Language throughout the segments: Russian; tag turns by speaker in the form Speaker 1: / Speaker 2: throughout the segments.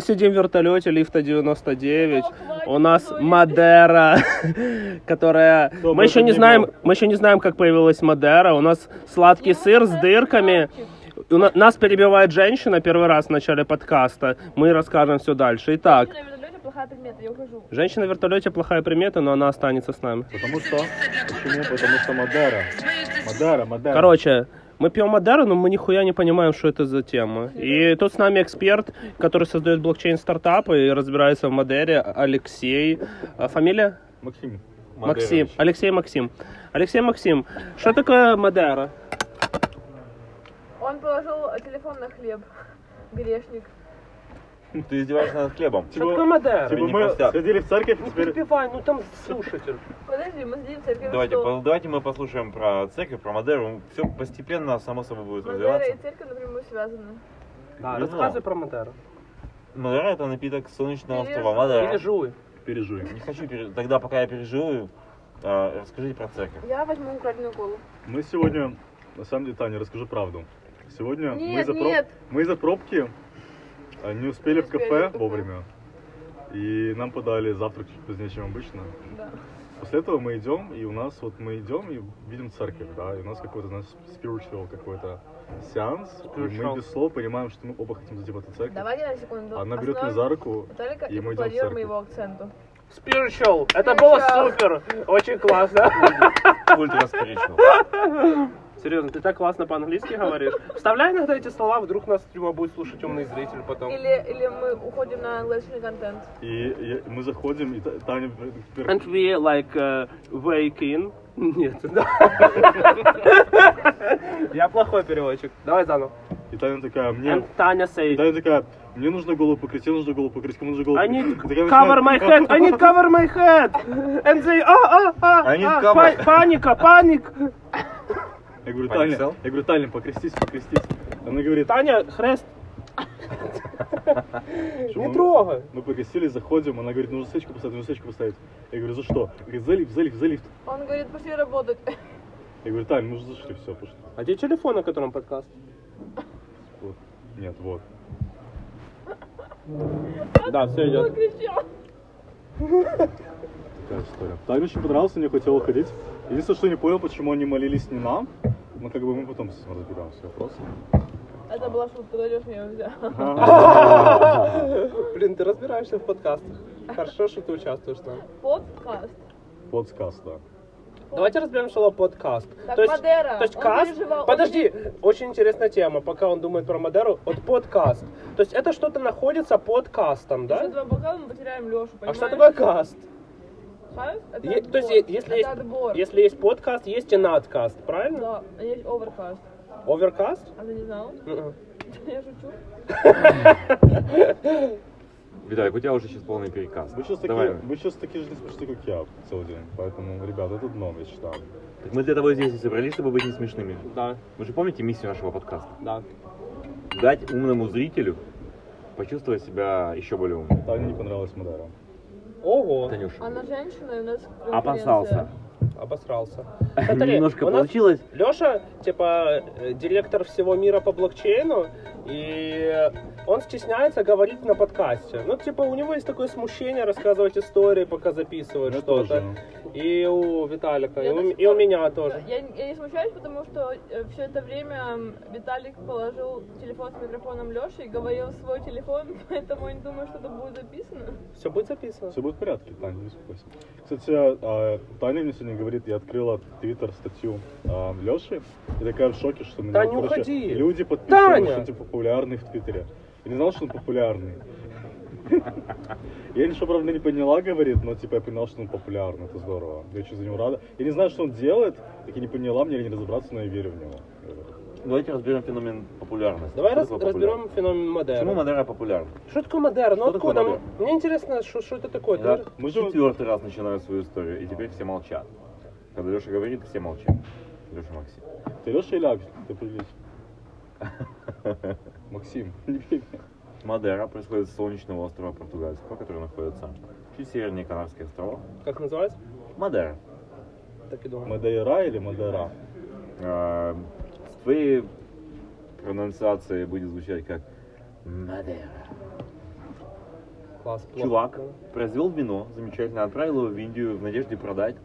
Speaker 1: Мы сидим в вертолете лифта 99. У нас Мадера, которая...
Speaker 2: Кто
Speaker 1: Мы еще не знаем,
Speaker 2: был.
Speaker 1: мы еще не знаем, как появилась Мадера. У нас сладкий сыр с дырками. У на- Нас перебивает женщина первый раз в начале подкаста. Мы расскажем все дальше. Итак,
Speaker 3: На вертолете плохая примета, я ухожу.
Speaker 1: женщина в вертолете плохая примета, но она останется с нами.
Speaker 2: Потому что... Почему? Потому что Мадера. Мадера, Мадера.
Speaker 1: Короче, мы пьем Мадеру, но мы нихуя не понимаем, что это за тема. И тут с нами эксперт, который создает блокчейн-стартапы и разбирается в Мадере, Алексей. А Фамилия?
Speaker 2: Максим.
Speaker 1: Максим. Алексей Максим. Алексей Максим, что такое Мадера?
Speaker 3: Он положил телефон на хлеб. Грешник.
Speaker 4: Ты издеваешься над хлебом.
Speaker 1: Что такое Мадера?
Speaker 2: Типа
Speaker 4: не
Speaker 2: мы
Speaker 4: простят.
Speaker 2: сходили в церковь,
Speaker 1: Ну
Speaker 2: теперь...
Speaker 1: перебивай, ну там слушатель.
Speaker 3: Подожди, мы сидим в церкви.
Speaker 4: Давайте,
Speaker 3: что?
Speaker 4: по- давайте мы послушаем про церковь, про Мадеру. Все постепенно, само собой будет
Speaker 3: Мадера
Speaker 4: развиваться.
Speaker 3: и церковь напрямую связаны.
Speaker 1: Да,
Speaker 4: Не
Speaker 1: рассказывай
Speaker 4: знал.
Speaker 1: про Мадеру.
Speaker 4: Мадера это напиток солнечного
Speaker 3: Или
Speaker 4: острова. Мадера.
Speaker 1: Или жуй.
Speaker 2: Пережуем.
Speaker 4: Не хочу пере- Тогда, пока я переживу, э, расскажите про церковь.
Speaker 3: Я возьму украденную колу.
Speaker 2: Мы сегодня... На самом деле, Таня, расскажу правду. Сегодня мы
Speaker 3: Нет,
Speaker 2: из-за проб-
Speaker 3: нет.
Speaker 2: мы из-за пробки не успели в кафе вовремя. И нам подали завтрак чуть позднее, чем обычно.
Speaker 3: Да.
Speaker 2: После этого мы идем, и у нас вот мы идем и видим церковь, да, и у нас какой-то наш spiritual какой-то сеанс, и
Speaker 1: Spiritual.
Speaker 2: мы без слов понимаем, что мы оба хотим зайти в эту церковь.
Speaker 3: Давайте на секунду.
Speaker 2: Она берет меня за руку,
Speaker 3: Виталика
Speaker 2: и
Speaker 3: и
Speaker 2: мы идем в церковь.
Speaker 3: его акценту.
Speaker 1: Spiritual. Это было супер. Очень классно.
Speaker 4: Ультра spiritual.
Speaker 1: Серьезно, ты так классно по-английски говоришь. Вставляй иногда эти слова, вдруг нас стрима будет слушать умный зритель потом.
Speaker 3: Или, или мы уходим на английский контент.
Speaker 2: и я- мы заходим, и Та- Таня...
Speaker 1: And we like uh, wake in. Нет, да. Я плохой переводчик. Давай заново.
Speaker 2: И Таня такая, мне...
Speaker 1: And Таня
Speaker 2: И
Speaker 1: say,
Speaker 2: Таня такая, мне нужно голову покрыть, мне нужно голову покрыть, кому нужно голову
Speaker 1: I
Speaker 2: покрыть.
Speaker 1: need
Speaker 2: И такая
Speaker 1: cover my head, I need cover my head. And they, а, а, а,
Speaker 4: I need cover.
Speaker 1: па- паника, паник.
Speaker 2: Я говорю, Таня, я говорю, Таня, покрестись, покрестись. Она говорит,
Speaker 1: Таня, хрест, не трогай.
Speaker 2: Мы покрестились, заходим, она говорит, нужно свечку поставить, нужно свечку поставить. Я говорю, за что? Говорит, за лифт, за лифт, за лифт.
Speaker 3: Он говорит, пошли работать.
Speaker 2: Я говорю, Таня, мы уже зашли, все, пошли.
Speaker 1: А где телефон, на котором подкаст?
Speaker 2: Вот. Нет, вот.
Speaker 1: Да, все идет.
Speaker 2: Такая история. Тане очень понравился, не хотел уходить. Единственное, что не понял, почему они молились не нам. Но как бы мы потом с этим разберемся вопросы.
Speaker 3: Это была шутка, дойдешь меня взял.
Speaker 1: Блин, ты разбираешься в подкастах. Хорошо, что ты участвуешь там.
Speaker 3: Подкаст.
Speaker 2: Подкаст, да.
Speaker 1: Давайте разберем слово подкаст.
Speaker 3: Так,
Speaker 1: то есть,
Speaker 3: Мадера,
Speaker 1: то есть
Speaker 3: он
Speaker 1: каст.
Speaker 3: переживал, он
Speaker 1: Подожди, очень интересная тема, пока он думает про Мадеру. Вот подкаст. То есть это что-то находится под кастом,
Speaker 3: Еще
Speaker 1: да?
Speaker 3: два бокала, мы потеряем Лешу,
Speaker 1: А что такое каст?
Speaker 3: Каст? Это
Speaker 1: Е- то есть если
Speaker 3: Это
Speaker 1: есть,
Speaker 3: отбор.
Speaker 1: если есть подкаст, есть и надкаст, правильно?
Speaker 3: Да, а есть оверкаст.
Speaker 1: Оверкаст?
Speaker 3: А ты не знал?
Speaker 1: Мгм.
Speaker 3: Я шучу.
Speaker 4: Виталик, у тебя уже сейчас полный переказ.
Speaker 2: Вы сейчас
Speaker 4: Давай.
Speaker 2: такие, вы сейчас такие же не смешные, как я целый день. Поэтому, ребята, это дно, я считаю.
Speaker 4: Так мы для того здесь и собрались, чтобы быть не смешными.
Speaker 1: Да,
Speaker 4: Вы же помните миссию нашего подкаста?
Speaker 1: да.
Speaker 4: Дать умному зрителю почувствовать себя еще более умным.
Speaker 2: Тане не понравилась Мадара.
Speaker 1: Ого,
Speaker 4: Танюша,
Speaker 3: Она женщина, и у нас
Speaker 4: опасался.
Speaker 1: Обосрался.
Speaker 4: Немножко
Speaker 1: у нас
Speaker 4: получилось.
Speaker 1: Леша, типа, э, директор всего мира по блокчейну, и он стесняется говорить на подкасте. Ну, типа, у него есть такое смущение рассказывать истории, пока записывает что-то. И у Виталика,
Speaker 3: Я
Speaker 1: и у, и у меня тоже.
Speaker 3: Я, я не смущаюсь, потому что все это время Виталик положил телефон с микрофоном Леши и говорил свой телефон, поэтому я не думаю, что это будет записано.
Speaker 1: Все будет записано.
Speaker 2: Все будет в порядке, Таня, не беспокойся. Кстати, а, Таня мне сегодня говорит, я открыла твиттер статью а, Леши, и такая в шоке, что меня,
Speaker 1: Таня, уходи.
Speaker 2: люди подписывают,
Speaker 1: Таня!
Speaker 2: что он типа популярный в твиттере. Я не знал, что он популярный. Я ничего, правда, не поняла, говорит, но типа я понял, что он популярный, это здорово. Я очень за него рада. Я не знаю, что он делает, так и не поняла, мне или не разобраться, но я верю в него.
Speaker 4: Давайте разберем феномен популярности.
Speaker 1: Давай раз- разберем феномен Мадера.
Speaker 4: Почему Мадера популярна?
Speaker 1: Что такое Мадера? Ну
Speaker 4: Что такое
Speaker 1: откуда?
Speaker 4: Мадера?
Speaker 1: Мне интересно, что, что это такое. Ты
Speaker 4: Я
Speaker 1: можешь-
Speaker 2: Мы же-
Speaker 4: четвертый раз начинаю свою историю, и теперь все молчат. Когда Леша говорит, все молчат. Леша Максим.
Speaker 2: Ты Леша или Аксель? Ты определись. Максим.
Speaker 4: Мадера происходит с солнечного острова Португальского, который находится чуть севернее Канарских островов.
Speaker 1: Как называется?
Speaker 4: Мадера.
Speaker 1: Так и думаю.
Speaker 2: Мадейра или Мадера?
Speaker 4: А, С твоей прононциацией будет звучать как Мадера.
Speaker 1: Класс. плохо.
Speaker 4: Чувак произвел вино, замечательно, отправил его в Индию в надежде продать.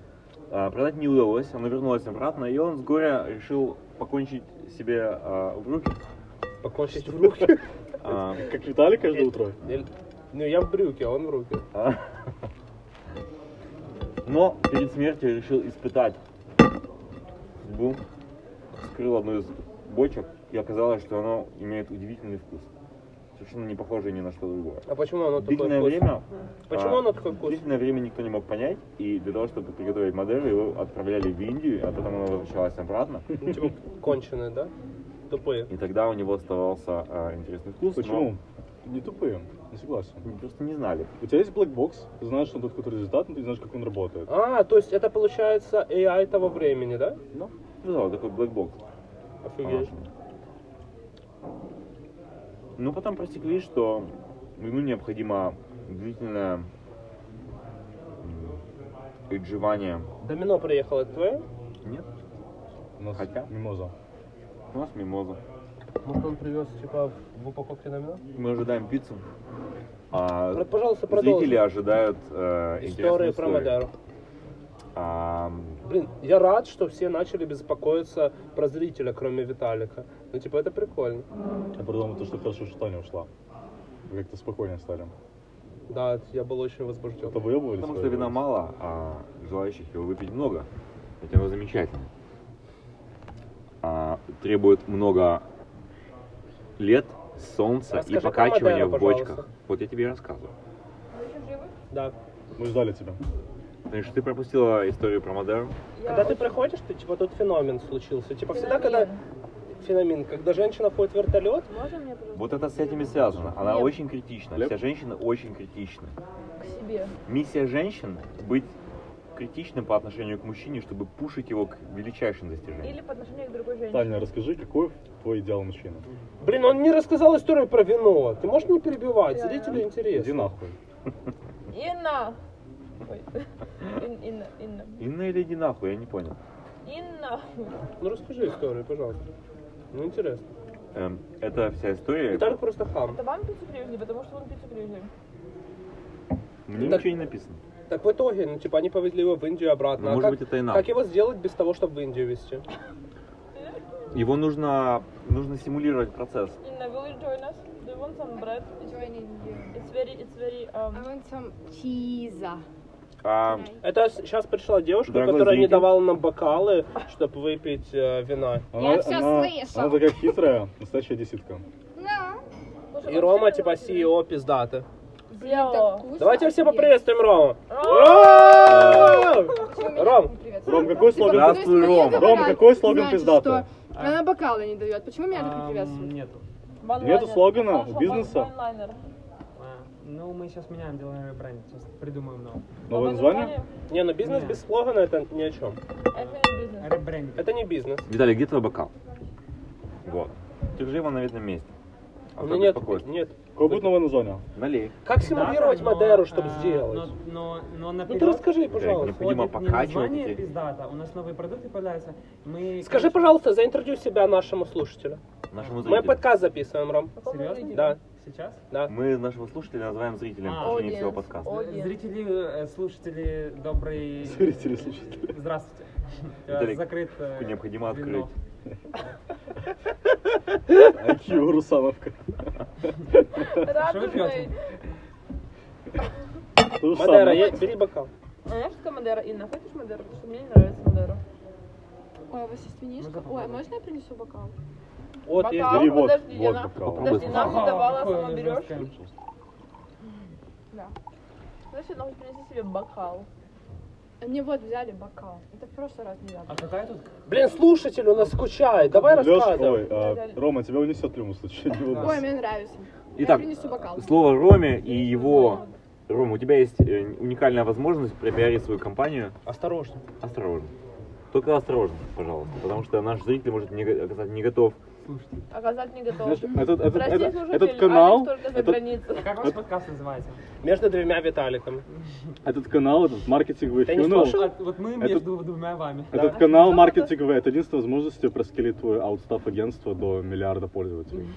Speaker 4: А, продать не удалось, оно вернулось обратно, и он с горя решил покончить себе а, в руки.
Speaker 1: Покончить в руки.
Speaker 4: А,
Speaker 2: Как Виталий каждое утро.
Speaker 1: Или- Ну, я в брюке, а он в руки.
Speaker 4: а. Но перед смертью решил испытать судьбу. Вскрыл одну из бочек, и оказалось, что оно имеет удивительный вкус. Совершенно не похожий ни на что другое.
Speaker 1: А почему оно такое
Speaker 4: Длительное
Speaker 1: вкусное?
Speaker 4: время
Speaker 1: Почему
Speaker 4: а,
Speaker 1: оно такой вкус?
Speaker 4: Длительное время никто не мог понять, и для того, чтобы приготовить Мадеру, его отправляли в Индию, а потом оно возвращалось обратно.
Speaker 1: Ну, типа конченые, да? Тупые.
Speaker 4: И тогда у него оставался а, интересный вкус. но
Speaker 2: Почему? Не тупые, не согласен.
Speaker 4: мы просто не знали.
Speaker 2: У тебя есть black box, ты знаешь, что тут какой-то результат, но ты не знаешь, как он работает.
Speaker 1: А, то есть это получается AI того времени, да?
Speaker 2: Ну,
Speaker 4: да, такой блэкбокс.
Speaker 1: Офигеть.
Speaker 4: Ну, потом просекли, что ему необходимо длительное отживание.
Speaker 1: Домино приехало, это твое?
Speaker 4: Нет,
Speaker 2: у нас
Speaker 4: Хотя?
Speaker 2: мимоза.
Speaker 4: у нас мимоза.
Speaker 1: Может он привез, типа, в упаковке домино?
Speaker 4: Мы ожидаем пиццу. А
Speaker 1: Пожалуйста, продолжи.
Speaker 4: зрители ожидают э,
Speaker 1: Истории про. Мадеру.
Speaker 4: А,
Speaker 1: Блин, я рад, что все начали беспокоиться про зрителя, кроме Виталика. Ну, типа, это прикольно.
Speaker 2: Я подумал, то, что хорошо, что Таня ушла. Вы как-то спокойнее стали.
Speaker 1: Да, я был очень возбужден.
Speaker 2: Это выебывались?
Speaker 4: Потому что вина мало, а желающих его выпить много. Хотя оно замечательно. А, требует много лет, солнца
Speaker 1: Расскажи
Speaker 4: и покачивания
Speaker 1: Мадеру,
Speaker 4: в бочках.
Speaker 1: пожалуйста.
Speaker 4: Вот я тебе и рассказываю.
Speaker 3: Вы еще живы?
Speaker 1: Да.
Speaker 2: Мы ждали тебя.
Speaker 4: Что ты пропустила историю про Мадеру.
Speaker 3: Я
Speaker 1: Когда ты приходишь, ты, типа, тут феномен случился. Типа, всегда,
Speaker 3: Феномен.
Speaker 1: когда... Феномен. Когда женщина входит в вертолет,
Speaker 3: Можно мне, пожалуйста,
Speaker 4: Вот это с этим и связано. Она
Speaker 3: Нет.
Speaker 4: очень критична.
Speaker 2: Хлеб?
Speaker 4: Все женщины очень критичны.
Speaker 3: к себе?
Speaker 4: Миссия женщин быть критичным по отношению к мужчине, чтобы пушить его к величайшим достижениям.
Speaker 3: Или по отношению к другой женщине?
Speaker 2: Таня, расскажи, какой твой идеал мужчины?
Speaker 1: Блин, он не рассказал историю про вино. Ты можешь не перебивать?
Speaker 3: Да.
Speaker 1: Зрителю
Speaker 2: Иди
Speaker 1: интересно.
Speaker 2: нахуй.
Speaker 3: Инна! Ой. Ин- Инна, Инна.
Speaker 4: Инна или иди нахуй, я не понял.
Speaker 3: Инна!
Speaker 1: Ну, расскажи историю, пожалуйста. Ну, интересно.
Speaker 4: Эм, это вся история.
Speaker 1: Виталик просто хам.
Speaker 3: Это вам пиццу привезли, потому что он пиццу привезли.
Speaker 4: Мне
Speaker 1: Так-
Speaker 4: ничего не написано.
Speaker 1: Так в итоге, ну, типа, они повезли его в Индию обратно.
Speaker 4: Ну,
Speaker 1: А
Speaker 4: может
Speaker 1: как,
Speaker 4: быть, это и нам.
Speaker 1: как его сделать без того, чтобы в Индию везти?
Speaker 4: Его нужно, нужно симулировать процесс.
Speaker 3: Inna, will you join us? Do you want some bread? It's very, it's very, um,
Speaker 5: I want some cheese.
Speaker 4: А,
Speaker 1: Это сейчас пришла девушка,
Speaker 4: Дорогой
Speaker 1: которая не
Speaker 4: зритель.
Speaker 1: давала нам бокалы, чтобы выпить э, вина.
Speaker 5: Я всё
Speaker 2: она,
Speaker 5: слышал.
Speaker 2: она такая хитрая, настоящая десятка.
Speaker 3: Слушай,
Speaker 1: И Рома,
Speaker 3: не
Speaker 1: типа. CEO пиздаты.
Speaker 3: Сделала.
Speaker 5: вкусно.
Speaker 1: Давайте все поприветствуем Рому. Ром!
Speaker 5: не приветствуют?
Speaker 2: Ром, какой слоган?
Speaker 4: Здравствуй,
Speaker 5: говорят,
Speaker 2: Рома, какой слоган
Speaker 5: что Она бокалы не дает. Почему меня так не
Speaker 6: Ам,
Speaker 5: приветствуют?
Speaker 6: Нету.
Speaker 2: Нету слогана у бизнеса?
Speaker 6: Ну, мы сейчас меняем, делаем ребренд, сейчас придумаем новый.
Speaker 2: Новое
Speaker 3: Новое
Speaker 2: название?
Speaker 1: Не, ну бизнес
Speaker 6: Не.
Speaker 1: без слогана это ни о чем.
Speaker 3: Это не бизнес.
Speaker 6: Ребрендинг.
Speaker 1: Это не бизнес.
Speaker 4: Виталий, где твой бокал? Вот. Держи его на видном месте. А
Speaker 1: У
Speaker 4: то
Speaker 1: меня нет, нет.
Speaker 2: Какое будет новое название?
Speaker 4: Налей.
Speaker 1: Как симулировать
Speaker 6: Пиздата, но,
Speaker 1: Мадеру, чтобы
Speaker 6: а,
Speaker 1: сделать?
Speaker 6: Но, но, но
Speaker 1: Ну
Speaker 6: наперед
Speaker 1: ты расскажи, пожалуйста.
Speaker 4: необходимо
Speaker 6: входит не
Speaker 4: покачивать
Speaker 6: название
Speaker 4: эти-
Speaker 6: пиздата, у нас новые продукты появляются. Мы,
Speaker 1: Скажи, пожалуйста, заинтродюй себя нашему слушателю.
Speaker 4: Нашему
Speaker 1: Мы
Speaker 4: зрителю.
Speaker 1: подкаст записываем, Ром.
Speaker 6: Серьезно?
Speaker 1: Да,
Speaker 6: Сейчас?
Speaker 1: да.
Speaker 4: Мы нашего слушателя называем зрителем
Speaker 6: А,
Speaker 4: в течение всего
Speaker 3: Audience.
Speaker 4: подкаста.
Speaker 3: Audience.
Speaker 6: Зрители, э, слушатели, добрый...
Speaker 2: Зрители, слушатели.
Speaker 6: Здравствуйте. Э,
Speaker 4: Виталик,
Speaker 6: Закрыт... э,
Speaker 4: необходимо
Speaker 6: вино.
Speaker 4: открыть.
Speaker 2: IQ Русановка.
Speaker 3: Радужный.
Speaker 1: Мадера, е- бери бокал.
Speaker 3: А знаешь, что Мадера? Инна, хочешь Мадеру? Потому что мне не нравится Мадера.
Speaker 5: Ой, у вас есть
Speaker 6: попробуй.
Speaker 5: Ой, можно я принесу бокал?
Speaker 1: Вот есть.
Speaker 2: Бери вот,
Speaker 3: подожди,
Speaker 2: вот
Speaker 3: я на-
Speaker 2: бокал.
Speaker 3: Подожди, нам не давала,
Speaker 6: Какое
Speaker 3: сама берешь.
Speaker 5: Да.
Speaker 3: Знаешь, она хочет принести себе бокал.
Speaker 5: Мне вот взяли бокал. Это в прошлый раз не
Speaker 6: А
Speaker 5: дали.
Speaker 6: какая тут?
Speaker 1: Блин, слушатель у нас скучает. Давай
Speaker 2: Лёш,
Speaker 1: рассказывай.
Speaker 2: ой, а, Рома, тебя унесет в любом случае.
Speaker 5: Ой, мне нравится.
Speaker 4: Итак,
Speaker 5: я принесу бокал.
Speaker 4: слово Роме и его... Рома, у тебя есть э, уникальная возможность пропиарить свою компанию.
Speaker 1: Осторожно.
Speaker 4: Осторожно. Только осторожно, пожалуйста, потому что наш зритель может не, оказаться не готов.
Speaker 6: Слушайте.
Speaker 3: Оказать не готов.
Speaker 2: Знаешь, этот, этот,
Speaker 3: Прости,
Speaker 2: этот,
Speaker 3: слушатель,
Speaker 2: этот канал,
Speaker 3: Алекс только за
Speaker 2: этот,
Speaker 3: границей.
Speaker 6: Как ваш подкаст называется?
Speaker 1: Между двумя Виталиками.
Speaker 2: этот канал, этот маркетинговый
Speaker 1: Ты?
Speaker 6: А, вот мы между двумя вами.
Speaker 2: этот
Speaker 1: Да.
Speaker 2: канал маркетинговый, это единственная возможность проскелить твое аутстаф агентство до миллиарда пользователей.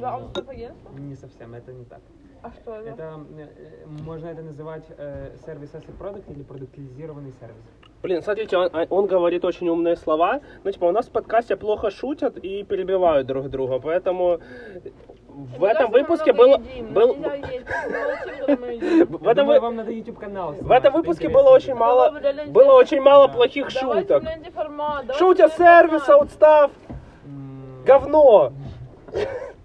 Speaker 3: Да, стоп агентство?
Speaker 6: Не совсем, это не так.
Speaker 3: А что это?
Speaker 6: Это, э, можно это называть э, сервис as a product или продуктизированный сервис.
Speaker 1: Блин, смотрите, он, а, он говорит очень умные слова. Ну, типа, у нас в подкасте плохо шутят и перебивают друг друга, поэтому в
Speaker 3: Мне
Speaker 1: этом выпуске
Speaker 3: много
Speaker 1: был, в этом, вы-
Speaker 6: вам надо YouTube канал.
Speaker 1: в этом выпуске было очень мало,
Speaker 3: Было
Speaker 1: было очень мало плохих шуток. Шутя
Speaker 3: гляньте
Speaker 1: сервис,
Speaker 3: формат.
Speaker 1: аутстав, говно.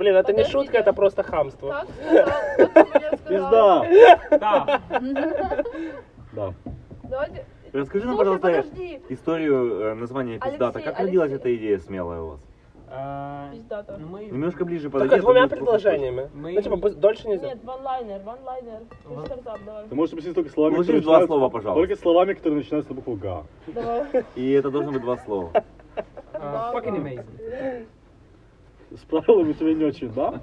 Speaker 1: Блин, это не шутка, это просто хамство.
Speaker 2: Пизда!
Speaker 6: Да.
Speaker 2: Да.
Speaker 3: Давайте.
Speaker 4: Расскажи нам,
Speaker 3: Слушай,
Speaker 4: пожалуйста,
Speaker 3: подожди.
Speaker 4: историю э, названия пиздата.
Speaker 3: Алексей,
Speaker 4: Как родилась
Speaker 3: Алексей.
Speaker 4: эта идея смелая у вас?
Speaker 6: А,
Speaker 3: Пиздато.
Speaker 6: Мы,
Speaker 4: Немножко ближе
Speaker 1: Только
Speaker 4: подойди.
Speaker 1: двумя
Speaker 4: чтобы было слышно.
Speaker 1: предложениями.
Speaker 6: Мы-
Speaker 1: Ну, типа, дольше нельзя.
Speaker 3: Нет, ванлайнер, ванлайнер. Ты
Speaker 6: Ван-
Speaker 3: стартап, давай.
Speaker 2: Ты можешь объяснить только словами, которые
Speaker 4: два
Speaker 2: начинаются-
Speaker 4: слова, пожалуйста.
Speaker 2: Только словами, которые начинаются на букву Га.
Speaker 3: Давай.
Speaker 4: И это должно быть два слова.
Speaker 6: а, fucking amazing.
Speaker 2: С правилами у тебя не очень, да?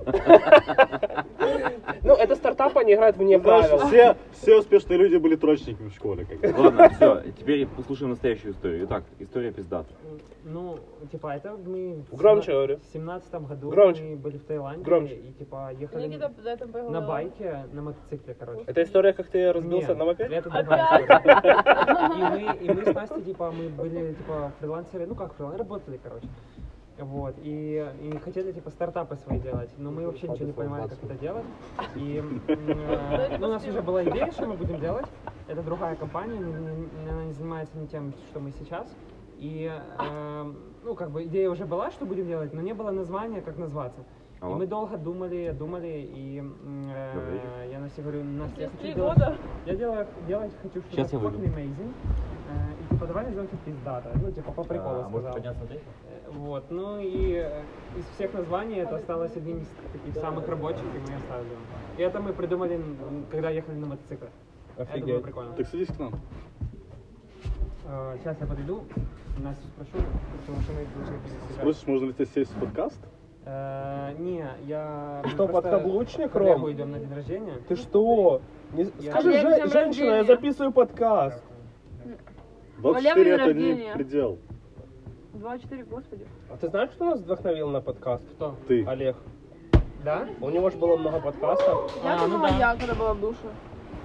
Speaker 1: Ну, это стартап, они играют вне
Speaker 2: Знаешь,
Speaker 1: правил.
Speaker 2: все, все успешные люди были троечниками в школе. Как бы.
Speaker 4: Ладно, все, теперь послушаем настоящую историю. Итак, история пиздата.
Speaker 6: Ну, типа, это мы в
Speaker 1: Громче говори.
Speaker 6: в семнадцатом году
Speaker 1: Громче.
Speaker 6: мы были в Таиланде
Speaker 1: Громче.
Speaker 6: и типа ехали на байке, на мотоцикле, короче.
Speaker 1: Это история, как ты разбился
Speaker 6: Нет,
Speaker 1: на мопеде?
Speaker 6: это другая история. И мы, и мы с Настей, типа, мы были, типа, фрилансеры, ну как фрилансеры, работали, короче. Вот, и, и хотели, типа, стартапы свои делать, но мы вообще ничего не понимали, как это делать. И э, ну, у нас уже была идея, что мы будем делать. Это другая компания, она не занимается не тем, что мы сейчас. И, э, ну, как бы идея уже была, что будем делать, но не было названия, как назваться. И
Speaker 4: Алло?
Speaker 6: мы долго думали, думали, и э, я Насте говорю, Настя, я хочу
Speaker 3: три
Speaker 6: делать я делаю, делать хочу что-то fucking amazing. Типа давай назовем это пиздата. Ну, типа по приколу сказал. Э, Вот, ну и э, из всех названий это осталось одним из таких самых рабочих, и мы оставили. И это мы придумали, когда ехали на мотоцикле. Это было
Speaker 1: Офигеть.
Speaker 6: прикольно.
Speaker 2: Так садись к нам.
Speaker 6: Сейчас я подойду, Настю спрошу, потому что мы должны пересекать.
Speaker 2: Спросишь, можно ли тебе сесть в подкаст?
Speaker 6: Э, не, я... мы
Speaker 1: Что, подкаблучник, Ром?
Speaker 6: идем на день рождения.
Speaker 1: Ты что? Не-
Speaker 6: Я-
Speaker 1: Скажи,
Speaker 3: Олег,
Speaker 1: же-
Speaker 3: днем
Speaker 1: женщина, я записываю подкаст.
Speaker 2: 24
Speaker 3: день
Speaker 2: это не
Speaker 3: рождения.
Speaker 2: предел.
Speaker 3: 2-4, господи.
Speaker 1: А ты знаешь, кто нас вдохновил на подкаст?
Speaker 6: Кто?
Speaker 2: Ты.
Speaker 1: Олег.
Speaker 6: Да?
Speaker 1: У него же было много подкастов.
Speaker 3: Я
Speaker 6: А, ну
Speaker 3: думала,
Speaker 6: да.
Speaker 3: я, когда была в душе.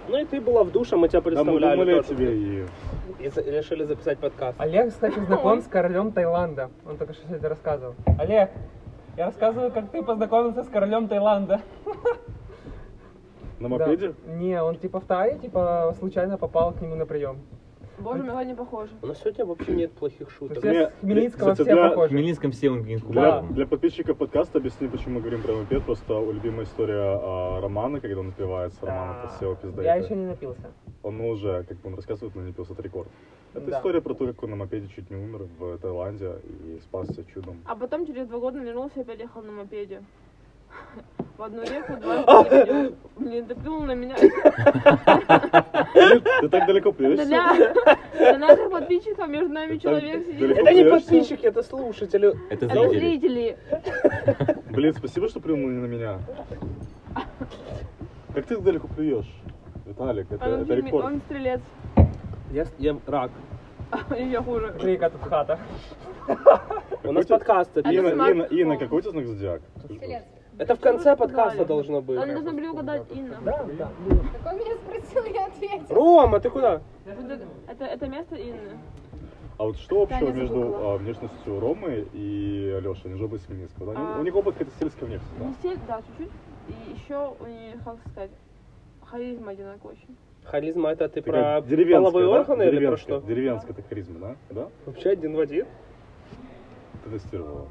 Speaker 1: Ну и ты была в душе, мы тебя
Speaker 2: Да, мы
Speaker 1: представляли.
Speaker 2: думали о
Speaker 1: тоже.
Speaker 2: тебе и...
Speaker 1: И за- решили записать подкаст.
Speaker 6: Олег, кстати, знаком с королем Таиланда. Он только что это рассказывал. Олег, я рассказываю, как ты познакомился с королем Таиланда.
Speaker 2: На
Speaker 6: Да.
Speaker 2: мопеде?
Speaker 6: Не, он типа в Тае, типа случайно попал к нему на прием.
Speaker 3: Боже мой, не похоже.
Speaker 1: У нас сегодня вообще нет плохих шуток.
Speaker 6: Все
Speaker 2: мне-
Speaker 6: с Хмельницкого
Speaker 2: кстати,
Speaker 6: все
Speaker 2: для-
Speaker 4: В
Speaker 6: похожи.
Speaker 4: Хмельницком все
Speaker 2: Для,
Speaker 4: инкубатором.
Speaker 2: для подписчиков подкаста объясни, почему мы говорим про мопед. Просто любимая история а, Романа, когда он напивается. Роман это SEO пизда.
Speaker 6: Я еще не напился.
Speaker 2: Он уже, как бы он рассказывает, но не пился, это рекорд. Это
Speaker 6: Да.
Speaker 2: история про то, как он на мопеде чуть не умер в Таиланде и спасся чудом.
Speaker 3: А потом через два года вернулся и опять ехал на мопеде. В одну реку два идешь. Блин, ты плюнул на меня.
Speaker 2: Ты так далеко плюешься?
Speaker 3: Для, для наших подписчиков между нами человек сидит.
Speaker 1: Это не подписчики, это слушатели.
Speaker 4: Это
Speaker 3: Это
Speaker 4: зрители.
Speaker 2: Блин, спасибо, что плюнул на меня. Как ты так далеко плюешь? Виталик, это,
Speaker 3: Он,
Speaker 2: это рекорд.
Speaker 3: он стрелец.
Speaker 1: Я ем рак.
Speaker 3: Я хуже.
Speaker 6: Рика тут хата.
Speaker 1: У нас
Speaker 2: тебя-
Speaker 1: подкаст записан.
Speaker 2: Инна, какой у тебя знак зодиака?
Speaker 5: Стрелец.
Speaker 1: Это в конце подкаста должно быть.
Speaker 3: Они должны были угадать Инна.
Speaker 6: Да, да.
Speaker 5: Так он меня спросил, я ответила.
Speaker 1: Рома, ты куда?
Speaker 3: Это, это, место Инны.
Speaker 2: А вот что общего
Speaker 3: Таня
Speaker 2: между а, внешностью Ромы и Лешей? Они же оба из Хмельницкого, да?
Speaker 3: А.
Speaker 2: У них оба какая-то сельская внешность, да?
Speaker 3: Не стиль, да, чуть-чуть. И еще у них, как сказать, харизма одинаковая очень.
Speaker 1: Харизма это ты про половые
Speaker 2: да?
Speaker 1: органы или про
Speaker 2: Деревенская,
Speaker 1: что?
Speaker 2: Деревенская это харизма, да? Да?
Speaker 1: Вообще один в один.
Speaker 2: Ты тестировала.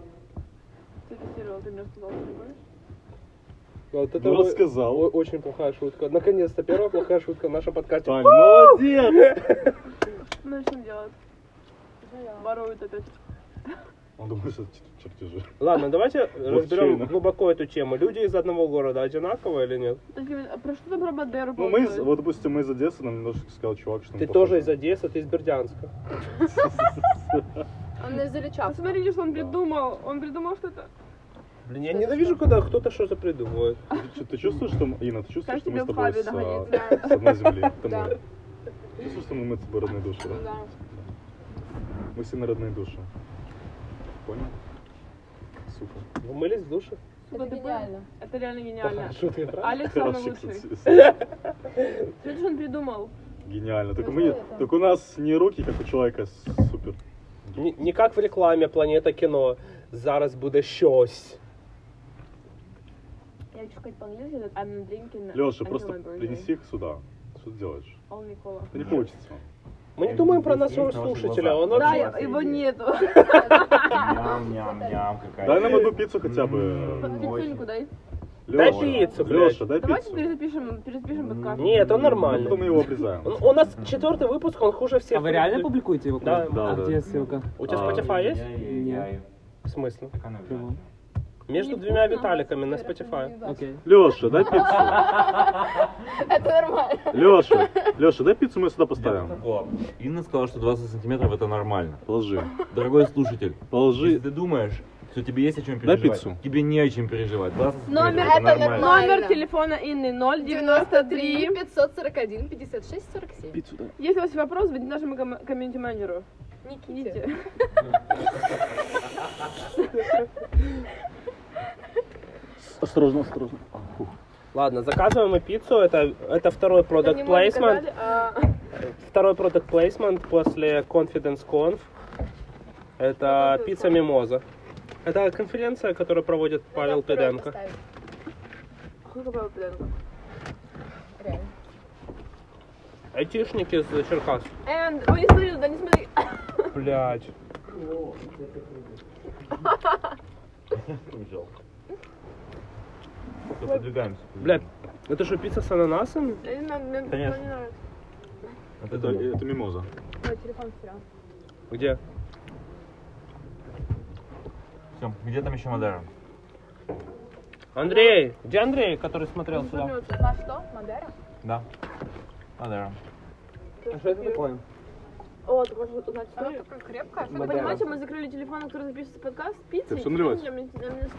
Speaker 3: Ты тестировал, ты мне сказал, ты не помнишь?
Speaker 1: Вот это
Speaker 2: Ну, рассказал.
Speaker 1: О- Очень плохая шутка. Наконец-то первая плохая шутка в нашем подкасте.
Speaker 2: Тань, молодец!
Speaker 3: Ну что делать? Воруют опять.
Speaker 2: Он думает, что это чер- чертежи.
Speaker 1: Ладно, давайте разберем глубоко эту тему. Люди из одного города одинаковые или нет?
Speaker 3: А Про что там про Бандеру
Speaker 2: Ну, мы из, вот, допустим, мы из Одессы, нам немножко сказал чувак, что
Speaker 1: Ты тоже из Одессы, ты из Бердянска.
Speaker 5: Он из Ильича.
Speaker 3: Посмотрите, что он придумал. Он придумал что-то.
Speaker 1: Блин, я ненавижу, когда кто-то что-то придумывает.
Speaker 2: Ты, чу- ты чувствуешь, что... Инна, ты чувствуешь,
Speaker 3: Как
Speaker 2: что мы с тобой с, а, одной земли? Это
Speaker 5: Да.
Speaker 2: Чувствуешь, что мы, мы с тобой родные души, да?
Speaker 5: Да.
Speaker 2: Мы все на родные души. Понял? Сука.
Speaker 1: Вы мылись в душе?
Speaker 5: Это
Speaker 3: понял?
Speaker 5: гениально.
Speaker 3: Это реально гениально.
Speaker 1: Правда?
Speaker 3: Алекс самый лучший. что он придумал.
Speaker 2: Гениально. Только, мы,
Speaker 5: это?
Speaker 2: только у нас не руки, как у человека, супер.
Speaker 1: Не, не как в рекламе Планета кіно. Зараз буде щось.
Speaker 3: Я хочу сказать по-английски, that I'm drinking
Speaker 2: Леша, просто принеси их сюда. Что ты делаешь?
Speaker 3: Only cola.
Speaker 2: Это не получится.
Speaker 1: Мы не думаем про нашего слушателя. Он
Speaker 3: Да, его нету.
Speaker 4: Ням-ням-ням, какая.
Speaker 2: Дай нам одну пиццу хотя бы.
Speaker 3: Пиццульку дай.
Speaker 1: Дай пиццу.
Speaker 2: Леша, дай
Speaker 3: Давайте
Speaker 2: пиццу.
Speaker 3: перезапишем, перезапишем подкаст.
Speaker 1: Нет, он
Speaker 2: Ну,
Speaker 1: нормальный.
Speaker 2: Потом мы его обрезаем.
Speaker 1: Он- У нас четвертый выпуск, он хуже всех.
Speaker 6: А вы реально публикуете его?
Speaker 1: Да.
Speaker 2: Да,
Speaker 6: А
Speaker 2: да.
Speaker 6: где ссылка?
Speaker 1: У тебя
Speaker 2: А,
Speaker 1: Spotify есть?
Speaker 4: Ай-яй-яй.
Speaker 1: В смысле?
Speaker 4: Как она.
Speaker 1: Между двумя Виталиками на Spotify.
Speaker 6: Окей.
Speaker 2: Леша, дай пиццу.
Speaker 5: Это нормально.
Speaker 2: Леша, Леша, дай пиццу, мы сюда поставим.
Speaker 4: О, Инна сказала, что 20 сантиметров это нормально.
Speaker 2: Положи.
Speaker 4: Дорогой слушатель, если
Speaker 2: Положи.
Speaker 4: ты думаешь, что тебе есть о чем
Speaker 2: Дай
Speaker 4: переживать,
Speaker 2: пиццу.
Speaker 4: тебе не о чем переживать. 20
Speaker 3: Номер-
Speaker 5: Это
Speaker 4: нормально.
Speaker 3: Номер телефона Инны 093.
Speaker 5: 541 56 47.
Speaker 2: Пиццу дай.
Speaker 3: Если у вас есть вопрос, звоните нашему ком- комьюнити-менеджеру.
Speaker 5: Никите.
Speaker 3: Никите.
Speaker 2: Осторожно, осторожно.
Speaker 1: Ладно, заказываем мы пиццу. Это, это второй продукт
Speaker 3: заказали, а
Speaker 1: Второй продукт placement после Confidence Conf. Это
Speaker 3: Confidence
Speaker 1: пицца
Speaker 3: Conf.
Speaker 1: Мимоза. Это конференция, которую проводит Павел Педенко.
Speaker 3: Сколько Павел Петренко?
Speaker 5: Реально.
Speaker 1: Айтишник из Черкас.
Speaker 3: And... Ой, не смотри туда, не смотри.
Speaker 1: Блять.
Speaker 4: Взял. Всё, Подвигаемся.
Speaker 1: Блядь, это что, пицца с ананасом?
Speaker 3: Мне
Speaker 4: Конечно.
Speaker 3: не нравится.
Speaker 4: Ты
Speaker 2: Это, это мимоза.
Speaker 3: Ой, телефон потерял.
Speaker 1: Где?
Speaker 4: Всё, где там еще Мадера?
Speaker 1: Андрей! Где Андрей, который смотрел сюда?
Speaker 5: На что? Мадера?
Speaker 4: Да. Мадера.
Speaker 6: А что это такое?
Speaker 3: О, ты можешь узнать
Speaker 5: Она
Speaker 3: историю?
Speaker 5: такая крепкая.
Speaker 3: Вы понимаете, мы закрыли телефон, на который записывается подкаст, пиццей.
Speaker 2: всё наливать?
Speaker 3: Стоит.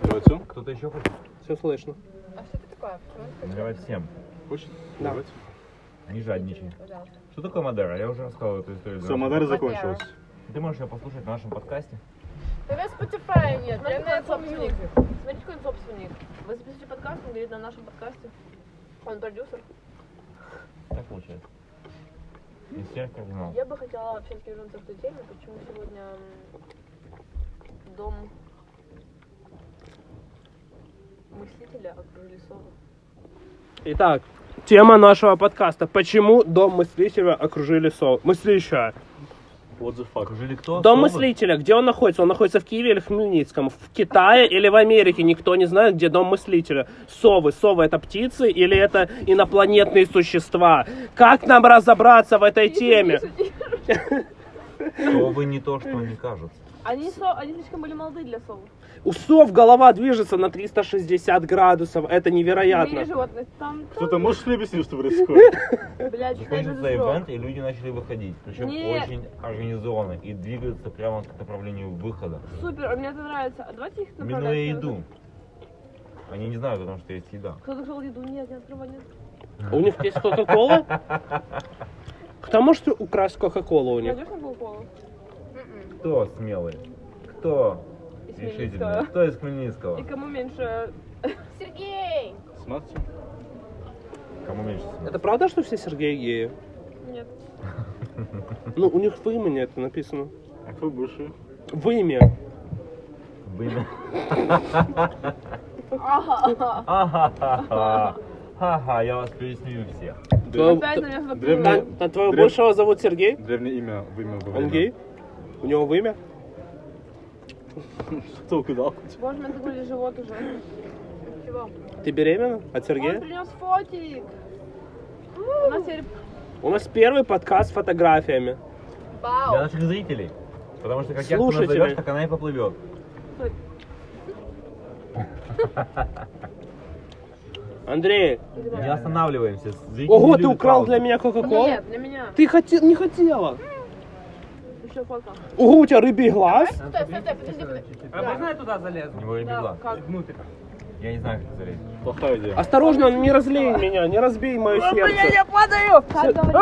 Speaker 2: Давайте.
Speaker 4: Кто-то еще хочет?
Speaker 1: Все слышно.
Speaker 5: А что это такое? Почему это
Speaker 4: Наливать всем.
Speaker 2: Хочешь?
Speaker 1: Да.
Speaker 2: Давайте.
Speaker 4: Не жадничай.
Speaker 5: Пожалуйста.
Speaker 4: Что такое Мадера? Я уже рассказывал эту историю.
Speaker 2: Все, Мадера
Speaker 5: Мадера.
Speaker 2: закончилась.
Speaker 4: Ты можешь ее послушать на нашем подкасте.
Speaker 5: Да на Spotify нет,
Speaker 3: Смотри,
Speaker 5: реально
Speaker 3: какой
Speaker 5: собственник.
Speaker 3: собственник. Смотрите, какой он собственник. Вы записываете подкаст, он говорит на нашем подкасте. Он продюсер.
Speaker 4: Так получается. Из всех кардинал.
Speaker 3: Я бы хотела все-таки вернуться к той теме, почему сегодня дом мыслителя окружили совы.
Speaker 1: Итак, тема нашего подкаста. Почему дом мыслителя окружили сов... Мыслящая.
Speaker 2: What the fuck?
Speaker 4: Окружили кто?
Speaker 1: Дом мыслителя, где он находится? Он находится в Киеве или в Хмельницком? В Китае или в Америке? Никто не знает, где дом мыслителя. Совы. Совы это птицы или это инопланетные существа? Как нам разобраться в этой теме?
Speaker 4: Совы не то, что они кажутся.
Speaker 3: Они, со... они слишком были молоды для сов.
Speaker 1: У сов голова движется на 360 градусов. Это
Speaker 3: В мире
Speaker 1: невероятно.
Speaker 3: животных там,
Speaker 2: Кто-то можешь мне объяснить, что происходит?
Speaker 3: блядь,
Speaker 4: Закончился ивент, и люди начали выходить. Причем
Speaker 3: Нет.
Speaker 4: очень организованно. И двигаются прямо к направлению выхода.
Speaker 3: Супер, мне это нравится. А давайте их
Speaker 4: Именно
Speaker 3: направлять.
Speaker 4: я иду. Они не знают о том, что есть еда.
Speaker 3: Кто-то сказал еду, нет, не открывай, нет.
Speaker 1: У них есть Кока-Кола? Кто может украсть Кока-Колу у них?
Speaker 3: Найдешь на Кока-Колу?
Speaker 4: Кто смелый? Кто
Speaker 3: Из
Speaker 4: решительный? Кто из Хмельницкого?
Speaker 3: И кому меньше...
Speaker 5: Сергей!
Speaker 2: Смотрите.
Speaker 4: Кому меньше смелый?
Speaker 1: Это правда, что все Сергеи геи?
Speaker 3: Нет.
Speaker 1: Ну, у них в имени это написано.
Speaker 2: А кто бывший?
Speaker 1: В имя.
Speaker 4: Вымя.
Speaker 3: Ага.
Speaker 4: Ага. Ха-ха, я вас пересмею всех.
Speaker 1: Твоего-
Speaker 2: древний-
Speaker 1: на твоего
Speaker 2: Древ-
Speaker 1: большего зовут Сергей?
Speaker 2: Древнее имя в имя
Speaker 1: Он гей? У него в имя?
Speaker 2: Что угадал?
Speaker 3: Боже, мне забыли живот уже. Чего?
Speaker 1: Ты беременна от
Speaker 3: Он
Speaker 1: Сергея?
Speaker 3: принес фотик. У нас теперь...
Speaker 1: У нас первый подкаст с фотографиями.
Speaker 4: Для
Speaker 5: Вау!
Speaker 4: наших зрителей. Потому что как яхту
Speaker 1: Слушатели.
Speaker 4: назовешь, так она и поплывет.
Speaker 1: Андрей,
Speaker 4: Не останавливаемся. Зрители
Speaker 1: ого, ты украл для меня Кока-Колу?
Speaker 3: Нет, для меня.
Speaker 1: Ты хоте- не хотела. Ого, у тебя рыбий глаз.
Speaker 5: Стой, стой, стой, подожди, подожди.
Speaker 6: А можно я туда залезу?
Speaker 4: У него рыбий глаз.
Speaker 3: Как?
Speaker 6: Внутрь.
Speaker 4: Я не знаю, как залезть.
Speaker 2: Плохая идея.
Speaker 1: Осторожно, не разлей меня, не разбей мое сердце.
Speaker 3: падаю! Как говорит,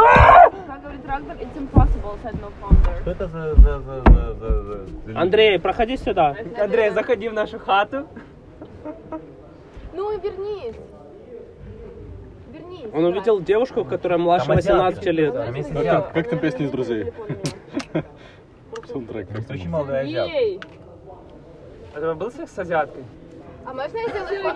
Speaker 3: как говорит трактор, it's impossible, said no founder.
Speaker 4: Что это за... за, за, за, за,
Speaker 1: Андрей, проходи сюда.
Speaker 6: Андрей, заходи в нашу хату.
Speaker 5: Ну, вернись. Вернись.
Speaker 1: Он увидел девушку, которая младше
Speaker 4: Там азиатка.
Speaker 1: 18 лет.
Speaker 2: Как там, как там песня из друзей? Саундтрек.
Speaker 4: Это очень молодая азиатка.
Speaker 6: А ты был секс с азиаткой?
Speaker 5: А можно я сделаю